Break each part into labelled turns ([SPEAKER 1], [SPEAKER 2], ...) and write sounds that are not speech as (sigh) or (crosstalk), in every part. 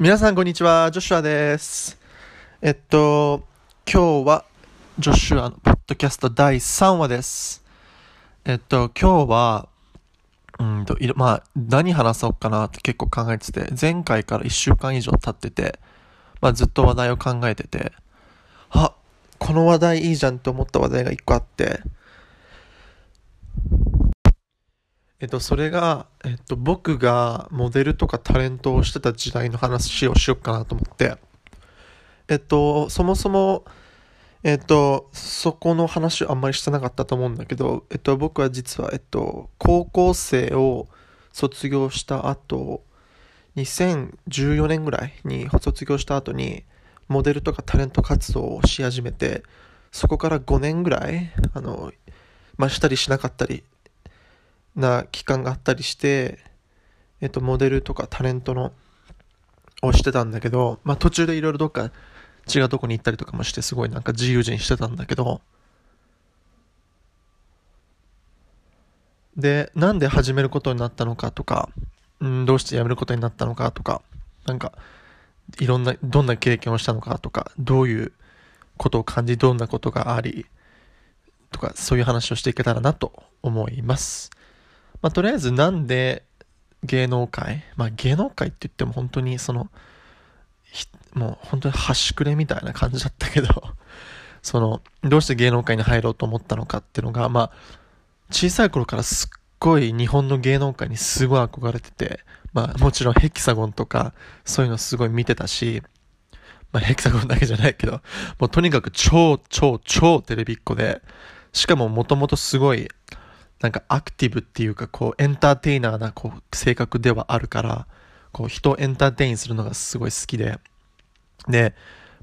[SPEAKER 1] 皆さんこんにちは、ジョシュアです。えっと、今日はジョシュアのポッドキャスト第3話です。えっと、今日は、うんと、いろまあ、何話そうかなって結構考えてて、前回から1週間以上経ってて、まあずっと話題を考えてて、あ、この話題いいじゃんって思った話題が1個あって、えっと、それが、えっと、僕がモデルとかタレントをしてた時代の話をしようかなと思って、えっと、そもそも、えっと、そこの話をあんまりしてなかったと思うんだけど、えっと、僕は実は、えっと、高校生を卒業した後、2014年ぐらいに卒業した後に、モデルとかタレント活動をし始めて、そこから5年ぐらい、あの、ま、したりしなかったりな期間があったりして、えっと、モデルとかタレントの、をしてたんだけど、まあ、途中でいろいろどっか違うとこに行ったりとかもして、すごいなんか自由人してたんだけど、で、なんで始めることになったのかとか、うん、どうして辞めることになったのかとか、なんか、いろんな、どんな経験をしたのかとか、どういうことを感じ、どんなことがあり、とか、そういう話をしていけたらなと思います。まあ、とりあえずなんで芸能界、まあ、芸能界って言っても本当にその、もう本当に端くれみたいな感じだったけど、(laughs) その、どうして芸能界に入ろうと思ったのかっていうのが、まあ、小さい頃からすっごい日本の芸能界にすごい憧れてて、まあもちろんヘキサゴンとかそういうのすごい見てたし、まあヘキサゴンだけじゃないけど、もうとにかく超超超テレビっ子で、しかももともとすごいなんかアクティブっていうかこうエンターテイナーなこう性格ではあるから、こう人をエンターテインするのがすごい好きで、で、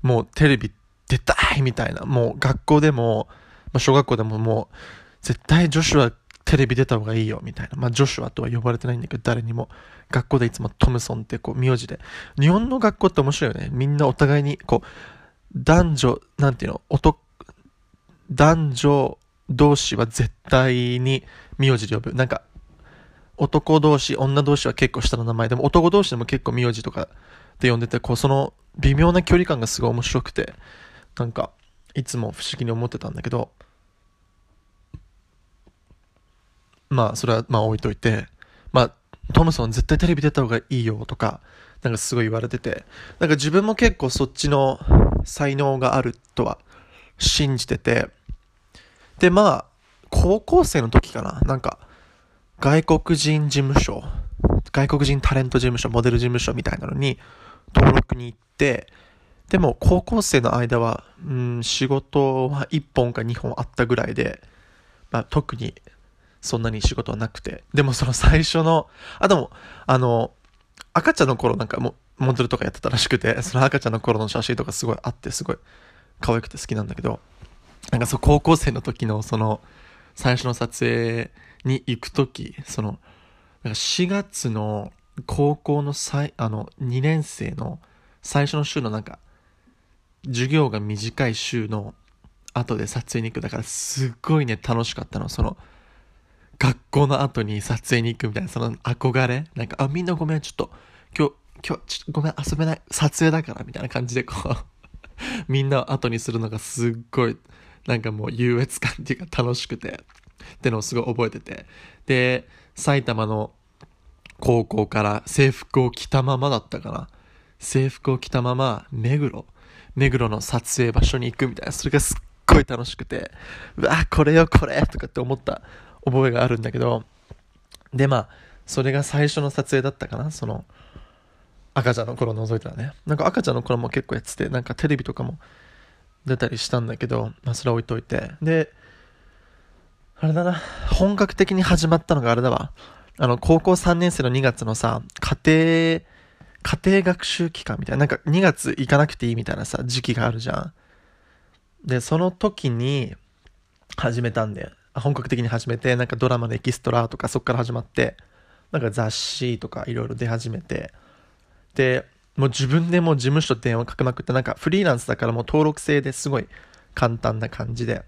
[SPEAKER 1] もうテレビ出たいみたいな、もう学校でも、まあ、小学校でももう絶対女子はテレビ出た方がいいよみたいな。まあ女子はとは呼ばれてないんだけど誰にも。学校でいつもトムソンってこう名字で。日本の学校って面白いよね。みんなお互いにこう、男女、なんていうの、男、男女同士は絶対に名字で呼ぶ。なんか、男同士、女同士は結構下の名前でも、男同士でも結構名字とかで呼んでて、こう、その微妙な距離感がすごい面白くて、なんか、いつも不思議に思ってたんだけど、まあ、それはまあ置いといて、まあ、トムソン絶対テレビ出た方がいいよとか、なんかすごい言われてて、なんか自分も結構そっちの才能があるとは信じてて、で、まあ、高校生の時かな、なんか、外国人事務所、外国人タレント事務所、モデル事務所みたいなのに登録に行って、でも高校生の間は、うん、仕事は1本か2本あったぐらいで、まあ、特にそんなに仕事はなくて。でもその最初の、あ、でも、あの、赤ちゃんの頃なんかもモデルとかやってたらしくて、その赤ちゃんの頃の写真とかすごいあって、すごい可愛くて好きなんだけど、なんかそう高校生の時のその最初の撮影に行く時、その、なんか4月の高校の最、あの、2年生の最初の週のなんか、授業が短い週の後で撮影に行く。だからすっごいね、楽しかったの。その、学校の後に撮影に行くみたいな、その憧れなんか、あ、みんなごめん、ちょっと、今日、今日、ちょっとごめん、遊べない、撮影だから、みたいな感じで、こう、みんなを後にするのがすっごい、なんかもう優越感っていうか楽しくて、ってのをすごい覚えてて。で、埼玉の高校から制服を着たままだったかな。制服を着たまま、目黒、目黒の撮影場所に行くみたいな、それがすっごい楽しくて、うわ、これよ、これとかって思った覚えがあるんだけど、で、まあ、それが最初の撮影だったかな、その、赤ちゃんの頃覗いたらね。なんか赤ちゃんの頃も結構やってて、なんかテレビとかも出たりしたんだけど、まあそれは置いといて。で、あれだな、本格的に始まったのがあれだわ。あの、高校3年生の2月のさ、家庭、家庭学習期間みたいな、なんか2月行かなくていいみたいなさ、時期があるじゃん。で、その時に始めたんで、本格的に始めて、なんかドラマのエキストラとかそっから始まって、なんか雑誌とかいろいろ出始めて、で、もう自分でもう事務所電話かけまくって、なんかフリーランスだからもう登録制ですごい簡単な感じで、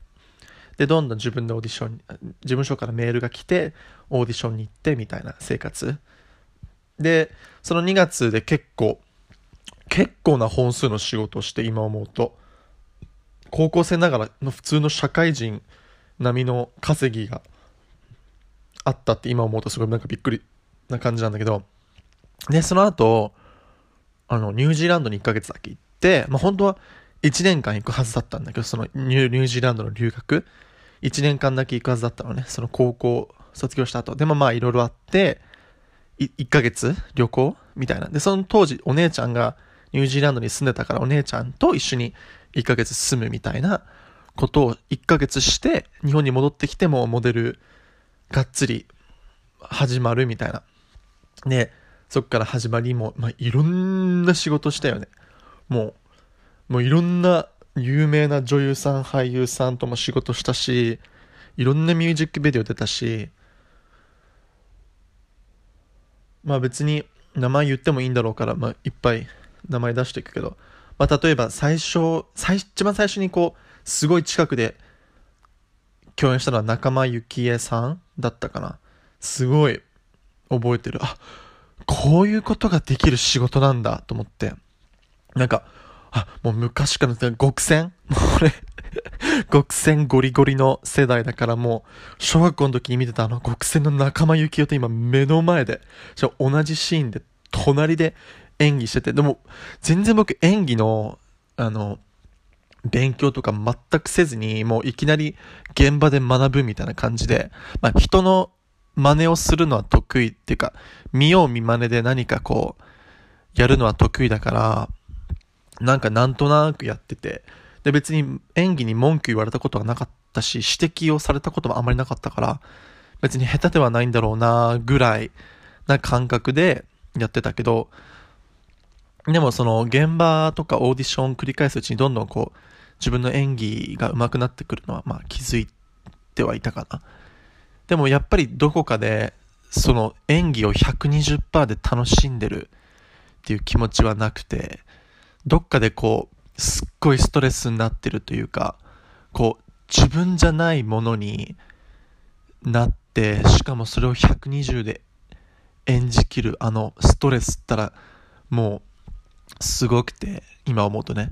[SPEAKER 1] で、どんどん自分でオーディション、事務所からメールが来て、オーディションに行ってみたいな生活。で、その2月で結構、結構な本数の仕事をして今思うと、高校生ながらの普通の社会人並みの稼ぎがあったって今思うとすごいなんかびっくりな感じなんだけど、で、その後、あの、ニュージーランドに1ヶ月だけ行って、まあ、本当は1年間行くはずだったんだけど、そのニュージーランドの留学、1年間だけ行くはずだったのね、その高校卒業した後。でもまあいろいろあって、1ヶ月旅行みたいな。で、その当時お姉ちゃんがニュージーランドに住んでたからお姉ちゃんと一緒に1ヶ月住むみたいなことを1ヶ月して日本に戻ってきてもモデルがっつり始まるみたいな。で、そっから始まりも、まあ、いろんな仕事したよね。もう、もういろんな有名な女優さん、俳優さんとも仕事したし、いろんなミュージックビデオ出たし、まあ別に名前言ってもいいんだろうから、まあいっぱい名前出していくけど、まあ例えば最初、最、一番最初にこう、すごい近くで共演したのは仲間由紀恵さんだったかな。すごい覚えてる。あ、こういうことができる仕事なんだと思って。なんか、あ、もう昔から極戦？(laughs) もう俺極戦ゴリゴリの世代だからもう、小学校の時に見てたあの極戦の仲間由紀夫と今目の前で、同じシーンで隣で演技してて、でも全然僕演技の、あの、勉強とか全くせずに、もういきなり現場で学ぶみたいな感じで、まあ人の真似をするのは得意っていうか、見よう見真似で何かこう、やるのは得意だから、なんかなんとなくやってて、で別に演技に文句言われたことはなかったし、指摘をされたこともあまりなかったから、別に下手ではないんだろうな、ぐらいな感覚でやってたけど、でもその現場とかオーディションを繰り返すうちにどんどんこう、自分の演技が上手くなってくるのはまあ気づいてはいたかな。でもやっぱりどこかでその演技を120%で楽しんでるっていう気持ちはなくて、どっかでこう、すっごいストレスになってるというか、こう、自分じゃないものになって、しかもそれを120で演じきるあのストレスったら、もう、すごくて、今思うとね。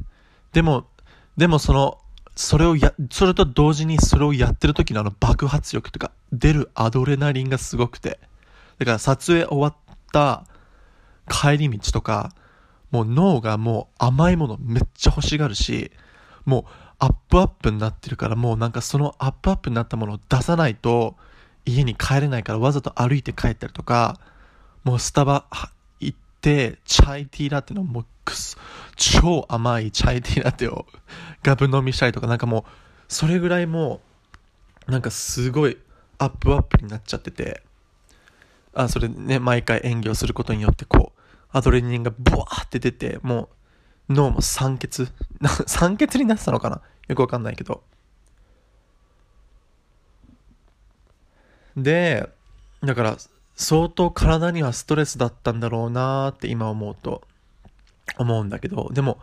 [SPEAKER 1] でも、でもその、それをや、それと同時にそれをやってる時のあの爆発力とか、出るアドレナリンがすごくて。だから撮影終わった帰り道とか、もう脳がもう甘いものめっちゃ欲しがるし、もうアップアップになってるからもうなんかそのアップアップになったものを出さないと家に帰れないからわざと歩いて帰ったりとか、もうスタバ行ってチャイティーラテのもうくす、超甘いチャイティーラテを (laughs) ガブ飲みしたりとかなんかもうそれぐらいもうなんかすごいアップアップになっちゃってて、あ、それね、毎回演技をすることによってこう、アドレナリンがブワーって出て、もう脳も酸欠 (laughs) 酸欠になってたのかな？よくわかんないけど。で、だから相当体にはストレスだったんだろうなーって今思うと思うんだけど、でも、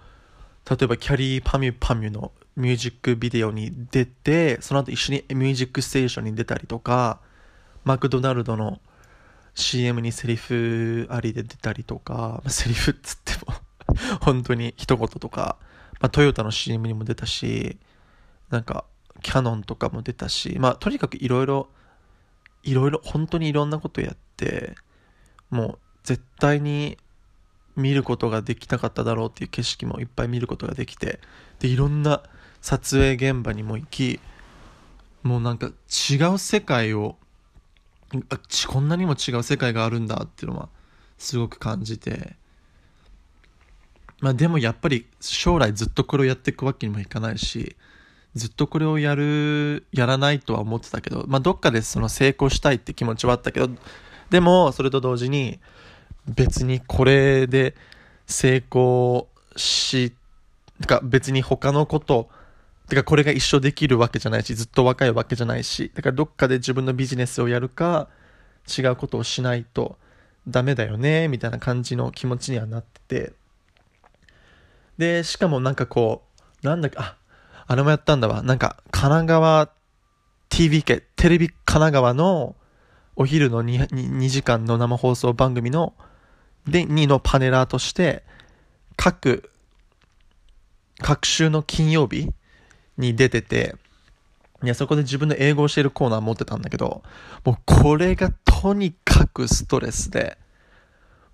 [SPEAKER 1] 例えばキャリーパミュパミュのミュージックビデオに出て、その後一緒にミュージックステーションに出たりとか、マクドナルドの CM にセリフありで出たりとか、まあ、セリフっつっても (laughs) 本当に一言とか、まあ、トヨタの CM にも出たし、なんか、キャノンとかも出たし、まあ、とにかくいろいろ、いろいろ、本当にいろんなことやって、もう、絶対に見ることができなかっただろうっていう景色もいっぱい見ることができて、で、いろんな撮影現場にも行き、もうなんか違う世界をあちこんなにも違う世界があるんだっていうのはすごく感じてまあでもやっぱり将来ずっとこれをやっていくわけにもいかないしずっとこれをやるやらないとは思ってたけどまあどっかでその成功したいって気持ちはあったけどでもそれと同時に別にこれで成功しか別に他のことてかこれが一生できるわけじゃないし、ずっと若いわけじゃないし、だからどっかで自分のビジネスをやるか、違うことをしないとダメだよね、みたいな感じの気持ちにはなってて。で、しかもなんかこう、なんだっけ、あ、あれもやったんだわ。なんか、神奈川 TV 系、テレビ神奈川のお昼の 2, 2時間の生放送番組の、で、2のパネラーとして、各、各週の金曜日に出てて、いや、そこで自分の英語を教えるコーナー持ってたんだけど、もうこれがとにかくストレスで、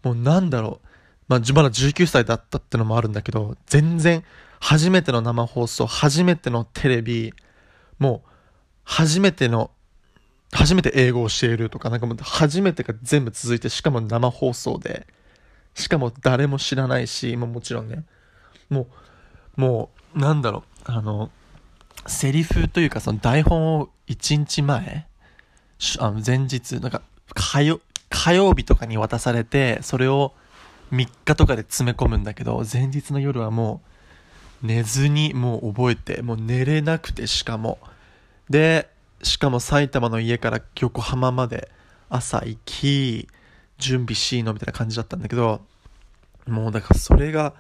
[SPEAKER 1] もうなんだろう、まあ、まだ19歳だったってのもあるんだけど、全然、初めての生放送、初めてのテレビ、もう、初めての、初めて英語を教えるとか、なんかもう初めてが全部続いて、しかも生放送で、しかも誰も知らないし、ももちろんね、もう、もう、なんだろう、あの、セリフというかその台本を1日前、あの前日、なんか火曜、火曜日とかに渡されて、それを3日とかで詰め込むんだけど、前日の夜はもう寝ずにもう覚えて、もう寝れなくてしかも。で、しかも埼玉の家から横浜まで朝行き、準備しいのみたいな感じだったんだけど、もうだからそれが、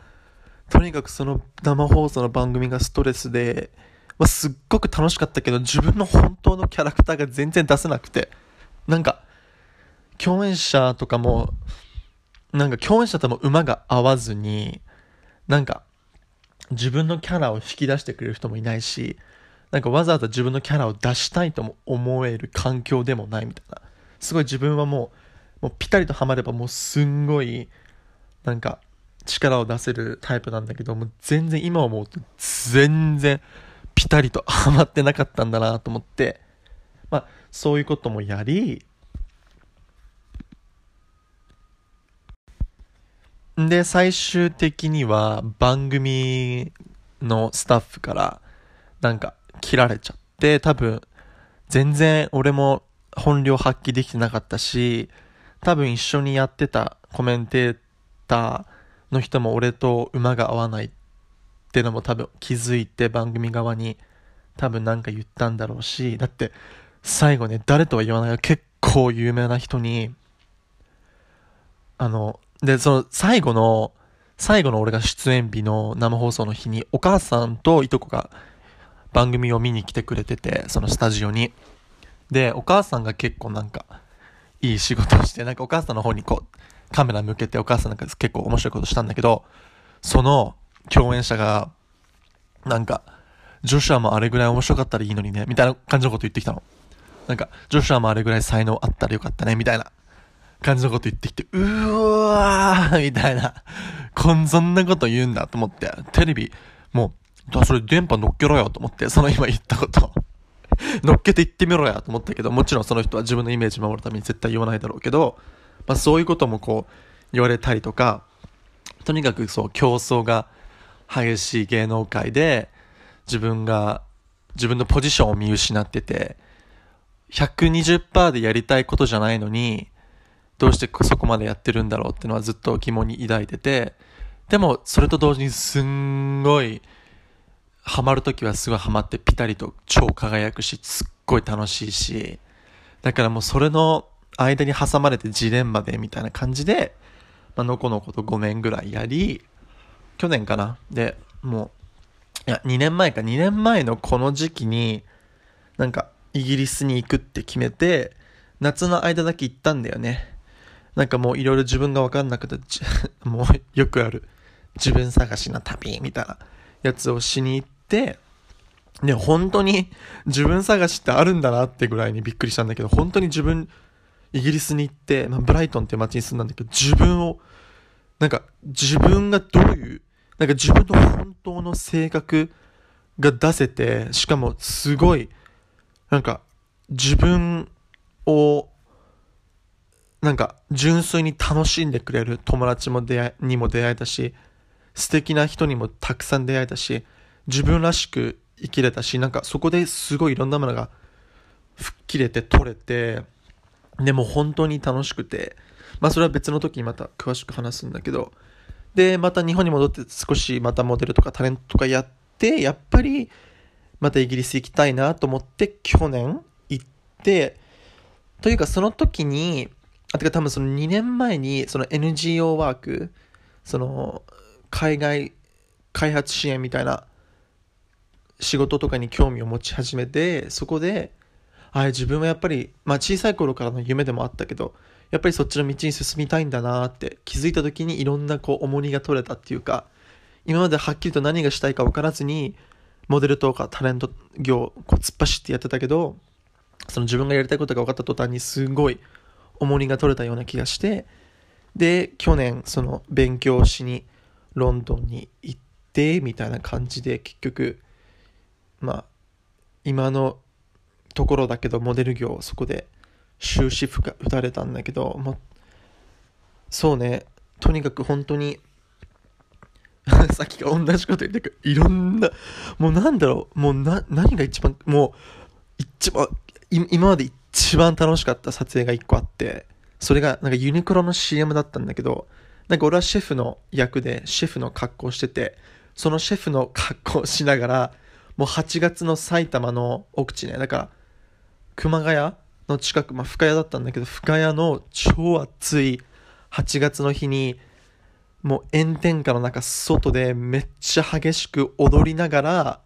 [SPEAKER 1] とにかくその生放送の番組がストレスで、まあ、すっごく楽しかったけど、自分の本当のキャラクターが全然出せなくて、なんか、共演者とかも、なんか共演者とも馬が合わずに、なんか、自分のキャラを引き出してくれる人もいないし、なんかわざわざ自分のキャラを出したいとも思える環境でもないみたいな。すごい自分はもう、もうピタリとハマればもうすんごい、なんか、力を出せるタイプなんだけど、もう全然今思うと全然ピタリとハマってなかったんだなと思って、まあそういうこともやり、で、最終的には番組のスタッフからなんか切られちゃって、多分全然俺も本領発揮できてなかったし、多分一緒にやってたコメンテーターの人も俺と馬が合わないってのも多分気づいて番組側に多分なんか言ったんだろうし、だって最後ね、誰とは言わない結構有名な人に、あの、で、その最後の、最後の俺が出演日の生放送の日に、お母さんといとこが番組を見に来てくれてて、そのスタジオに。で、お母さんが結構なんか、いい仕事をして、なんかお母さんの方にこう、カメラ向けてお母さんなんか結構面白いことしたんだけど、その共演者が、なんか、ジョシュアもあれぐらい面白かったらいいのにね、みたいな感じのこと言ってきたの。なんか、ジョシュアもあれぐらい才能あったらよかったね、みたいな感じのこと言ってきて、うわーみたいな。こん、そんなこと言うんだと思って、テレビ、もう、それ電波乗っけろよと思って、その今言ったこと乗っけて言ってみろやと思ったけど、もちろんその人は自分のイメージ守るために絶対言わないだろうけど、まあそういうこともこう、言われたりとか、とにかくそう、競争が激しい芸能界で、自分が、自分のポジションを見失ってて、120%でやりたいことじゃないのに、どうしてそこまでやってるんだろうっていうのはずっと疑問に抱いてて、でもそれと同時にすんごい、ハマるときはすごいハマってピタリと超輝くし、すっごい楽しいし、だからもうそれの間に挟まれてジレンマでみたいな感じで、まあ、のこのこと5年ぐらいやり、去年かなで、もう、いや、2年前か、2年前のこの時期に、なんか、イギリスに行くって決めて、夏の間だけ行ったんだよね。なんかもういろいろ自分がわかんなくて、(laughs) もうよくある自分探しの旅みたいなやつをしに行って、で、本当に自分探しってあるんだなってぐらいにびっくりしたんだけど、本当に自分、イギリスに行って、まあ、ブライトンっていう街に住んだんだけど、自分を、なんか自分がどういう、なんか自分の本当の性格が出せて、しかもすごい、なんか自分をなんか純粋に楽しんでくれる友達も出会にも出会えたし、素敵な人にもたくさん出会えたし、自分らしく生きれたし、なんかそこですごいいろんなものが吹っ切れて取れて、でも本当に楽しくて、まあそれは別の時にまた詳しく話すんだけど、で、また日本に戻って少しまたモデルとかタレントとかやって、やっぱりまたイギリス行きたいなと思って去年行って、というかその時にあ、てか多分その2年前にその NGO ワーク、その海外開発支援みたいな仕事とかに興味を持ち始めて、そこで、あ自分はやっぱり、まあ小さい頃からの夢でもあったけど、やっぱりそっちの道に進みたいんだなって気づいた時にいろんなこう重荷が取れたっていうか、今まではっきりと何がしたいか分からずに、モデルとかタレント業こう突っ走ってやってたけど、その自分がやりたいことが分かった途端にすごい重荷が取れたような気がして、で、去年その勉強しにロンドンに行って、みたいな感じで結局、まあ、今のところだけどモデル業そこで終止符が打たれたんだけど、まあ、そうね、とにかく本当に (laughs) さっきが同じこと言ってくいろんな、もうなんだろう、もうな、何が一番、もう、一番、今まで一番楽しかった撮影が一個あって、それがなんかユニクロの CM だったんだけど、なんか俺はシェフの役でシェフの格好してて、そのシェフの格好しながら、もう8月の埼玉の奥地ね、だから、熊谷の近く、まあ深谷だったんだけど、深谷の超暑い8月の日に、もう炎天下の中、外でめっちゃ激しく踊りながら、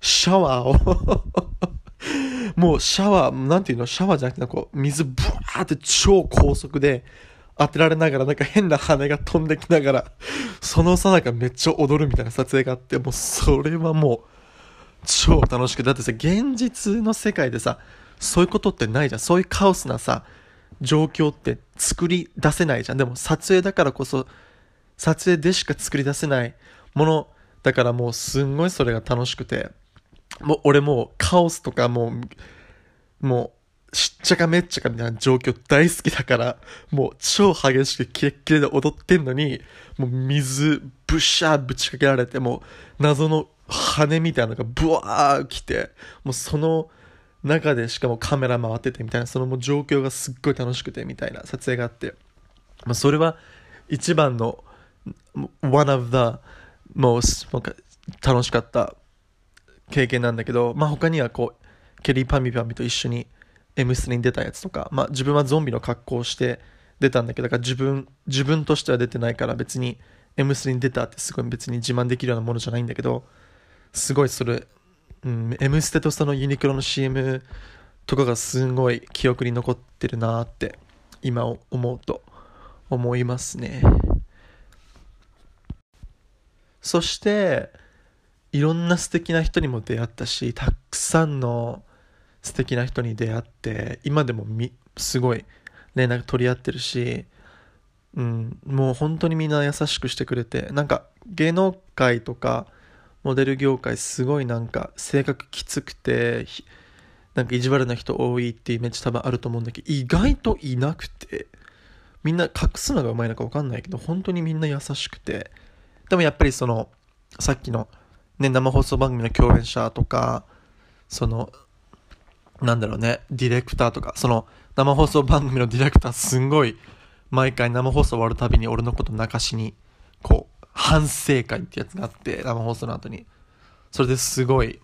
[SPEAKER 1] シャワーをもうシャワー、なんていうの、シャワーじゃなくて、こう、水ブワーって超高速で当てられながら、なんか変な羽が飛んできながら、(laughs) そのさなかめっちゃ踊るみたいな撮影があって、もうそれはもう、超楽しく、だってさ、現実の世界でさ、そういうことってないじゃん。そういうカオスなさ、状況って作り出せないじゃん。でも撮影だからこそ、撮影でしか作り出せないものだからもうすんごいそれが楽しくて、もう俺もうカオスとかもう、もうしっちゃかめっちゃかみたいな状況大好きだから、もう超激しくキレッキレで踊ってんのに、もう水ブシャーぶちかけられて、もう謎の羽みたいなのがブワー来て、もうその中でしかもカメラ回っててみたいな、そのもう状況がすっごい楽しくてみたいな撮影があって、まあ、それは一番の one of the most 楽しかった経験なんだけど、まあ、他にはこうケリーパミパミと一緒に M3 に出たやつとか、まあ、自分はゾンビの格好をして出たんだけどだから自分自分としては出てないから別に M3 に出たってすごい別に自慢できるようなものじゃないんだけどすごいそれ、うん、M ステとそのユニクロの CM とかがすごい記憶に残ってるなって今思うと思いますね。そして、いろんな素敵な人にも出会ったし、たくさんの素敵な人に出会って、今でもみすごい連絡取り合ってるし、うん、もう本当にみんな優しくしてくれて、なんか芸能界とかモデル業界すごいなんか性格きつくて、なんか意地悪な人多いっていうイメージ多分あると思うんだけど、意外といなくて、みんな隠すのがうまいのか分かんないけど、本当にみんな優しくて、でもやっぱりその、さっきの、ね、生放送番組の共演者とか、その、なんだろうね、ディレクターとか、その、生放送番組のディレクターすんごい、毎回生放送終わるたびに俺のこと泣かしに、こう、反省会ってやつがあって、生放送の後に。それですごい、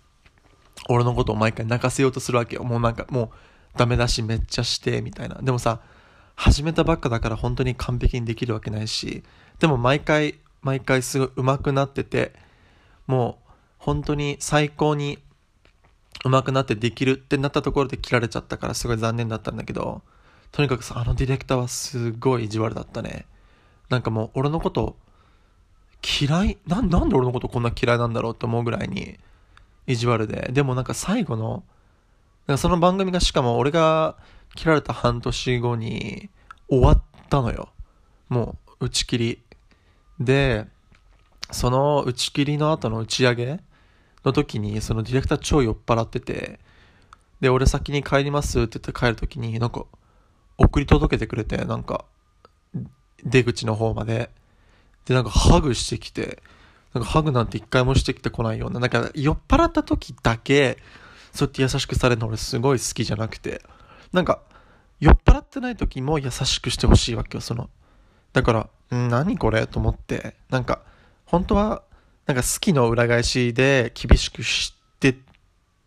[SPEAKER 1] 俺のことを毎回泣かせようとするわけよ。もうなんか、もう、ダメ出しめっちゃして、みたいな。でもさ、始めたばっかだから本当に完璧にできるわけないし、でも毎回毎回すごい上手くなってて、もう本当に最高に上手くなってできるってなったところで切られちゃったからすごい残念だったんだけど、とにかくさ、あのディレクターはすごい意地悪だったね。なんかもう俺のこと嫌いな、なんで俺のことこんな嫌いなんだろうって思うぐらいに意地悪で。でもなんか最後の、なんかその番組がしかも俺が切られた半年後に終わったのよ。もう打ち切り。で、その打ち切りの後の打ち上げの時に、そのディレクター超酔っ払ってて、で、俺先に帰りますって言って帰る時に、なんか、送り届けてくれて、なんか、出口の方まで。で、なんかハグしてきて、なんかハグなんて一回もしてきてこないような、なんか酔っ払った時だけ、そうやって優しくされるの俺すごい好きじゃなくて、なんか、酔っ払ってない時も優しくしてほしいわけよ、その。だから、何これ？と思って、なんか、本当は、なんか好きの裏返しで厳しくして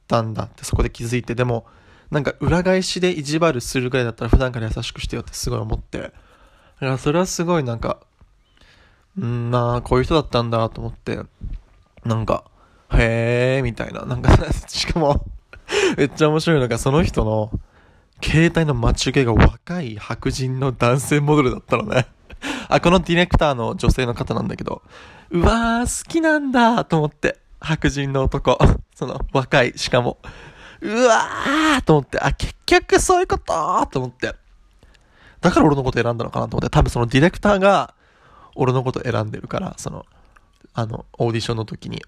[SPEAKER 1] たんだってそこで気づいて、でも、なんか裏返しで意地悪するぐらいだったら普段から優しくしてよってすごい思って、だからそれはすごいなんか、うん、まあ、こういう人だったんだと思って、なんか、へえーみたいな、なんか (laughs) しかもめっちゃ面白いのがその人の携帯の待ち受けが若い白人の男性モデルだったのね。あ、このディレクターの女性の方なんだけど、うわー、好きなんだと思って。白人の男。(laughs) その、若い、しかも。うわーと思って、あ、結局そういうことと思って。だから俺のこと選んだのかなと思って、多分そのディレクターが俺のこと選んでるから、その、あの、オーディションの時に。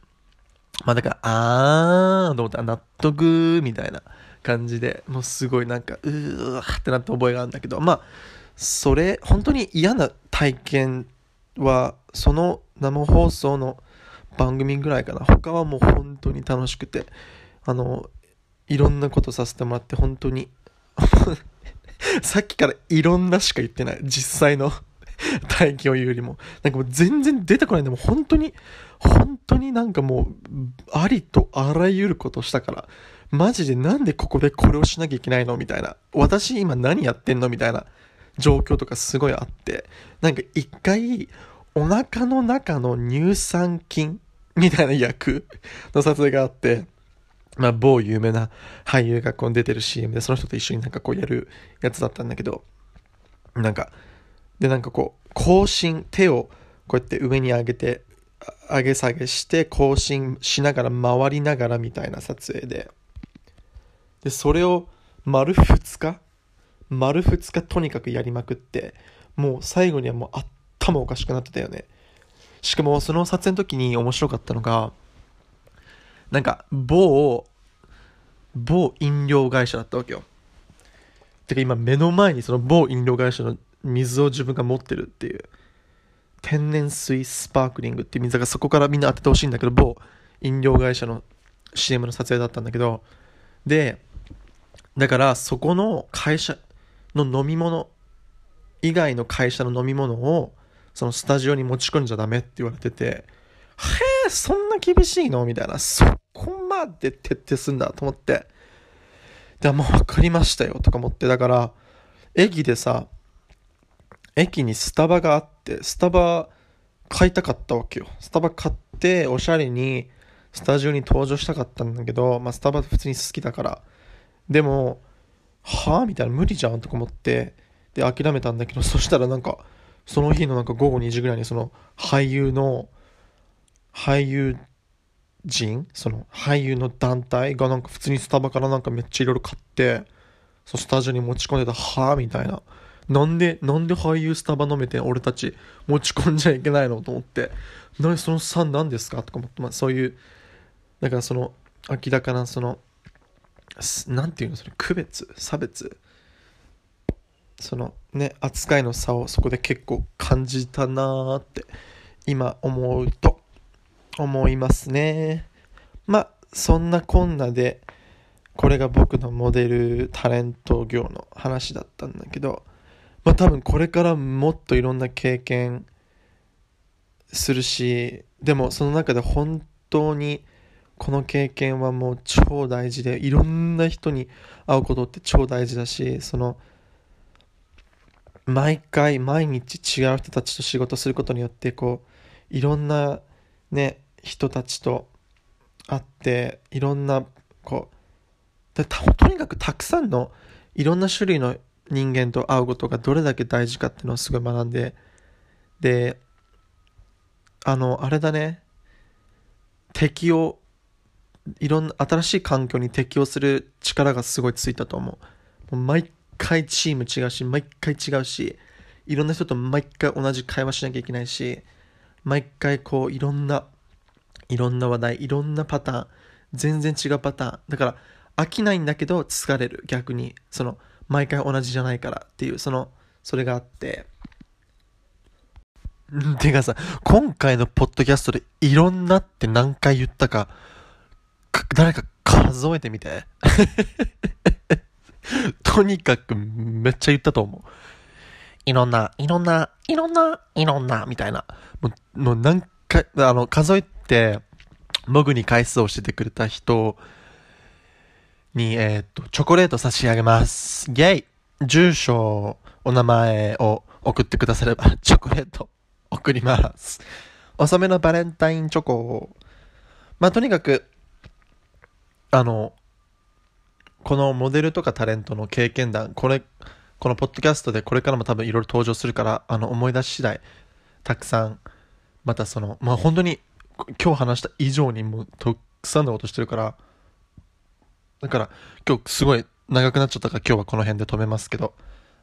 [SPEAKER 1] まあだから、あーと思って、納得みたいな感じで、もうすごいなんか、うーってなった覚えがあるんだけど、まあ、それ、本当に嫌な体験は、その生放送の番組ぐらいかな。他はもう本当に楽しくて、あの、いろんなことさせてもらって、本当に (laughs) さっきからいろんなしか言ってない。実際の (laughs) 体験を言うよりも。なんかもう全然出てこないんで、も本当に、本当になんかもう、ありとあらゆることしたから、マジでなんでここでこれをしなきゃいけないの？みたいな。私今何やってんの？みたいな状況とかすごいあって。なんか一回、お腹の中の乳酸菌みたいな役の撮影があって、まあ、某有名な俳優がこう出てる CM で、その人と一緒になんかこうやるやつだったんだけど、なんか、で、なんかこう、更新、手をこうやって上に上げて、上げ下げして更新しながら回りながらみたいな撮影で、で、それを丸2日？丸2日とにかくやりまくって、もう最後にはもう頭おかしくなってたよね。しかもその撮影の時に面白かったのが、なんか某某飲料会社だったわけよ。てか今目の前にその某飲料会社の水を自分が持ってるっていう。天然水スパークリングっていう水がそこからみんな当ててほしいんだけど、某飲料会社の CM の撮影だったんだけど、で、だからそこの会社の飲み物以外の会社の飲み物をそのスタジオに持ち込んじゃダメって言われてて、へえ、そんな厳しいの？みたいな。そこまで徹底すんだと思って。で、もう分かりましたよとか思って。だから、駅でさ、駅にスタバがあって、スタバ買いたかったわけよ。スタバ買って、おしゃれに、スタジオに登場したかったんだけど、まあ、スタバ普通に好きだから。でも、はぁ？みたいな、無理じゃん？とか思って、で、諦めたんだけど、そしたらなんか、その日のなんか午後2時ぐらいにその俳優の、俳優人その俳優の団体がなんか普通にスタバからなんかめっちゃいろいろ買って、そスタジオに持ち込んでた、はぁみたいな。なんで、なんで俳優スタバ飲めて俺たち持ち込んじゃいけないのと思って、何その3何ですかとか思って、まあそういう、だからその明らかなその、なんていうのそれ区別差別そのね扱いの差をそこで結構感じたなーって今思うと思いますね。まあ、そんなこんなで、これが僕のモデルタレント業の話だったんだけど、まあ多分これからもっといろんな経験するし、でもその中で本当にこの経験はもう超大事で、いろんな人に会うことって超大事だし、その、毎回毎日違う人たちと仕事することによってこういろんなね人たちと会っていろんなこうとにかくたくさんのいろんな種類の人間と会うことがどれだけ大事かっていうのをすごい学んでであのあれだね。適応いろんな新しい環境に適応する力がすごいついたと思う毎回チーム違うし毎回違うしいろんな人と毎回同じ会話しなきゃいけないし毎回こういろんないろんな話題いろんなパターン全然違うパターン。だから飽きないんだけど疲れる。逆に。その毎回同じじゃないからっていうそのそれがあって。(laughs) てかさ今回のポッドキャストでいろんなって何回言ったか誰か数えてみて。(laughs) (laughs) とにかくめっちゃ言ったと思う。いろんな、いろんな、いろんな、いろんな、みたいな。もう、もう何回、あの、数えて、僕に回数を教えてくれた人に、えー、っと、チョコレート差し上げます。イェイ住所、お名前を送ってくだされば、(laughs) チョコレート送ります。遅めのバレンタインチョコを。まあ、とにかく、あの、このモデルとかタレントの経験談、これ、このポッドキャストでこれからも多分いろいろ登場するから、あの、思い出し次第、たくさん、またその、まあ本当に、今日話した以上にもうたくさんのことしてるから、だから、今日すごい長くなっちゃったから今日はこの辺で止めますけど、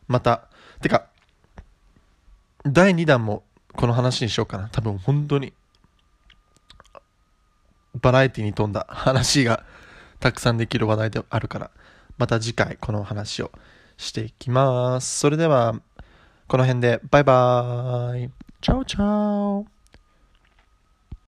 [SPEAKER 1] また、てか、第2弾もこの話にしようかな。多分本当に、バラエティに富んだ話がたくさんできる話題であるから、また次回この話をしていきます。それでは、この辺でバイバーイ。チャオチャオ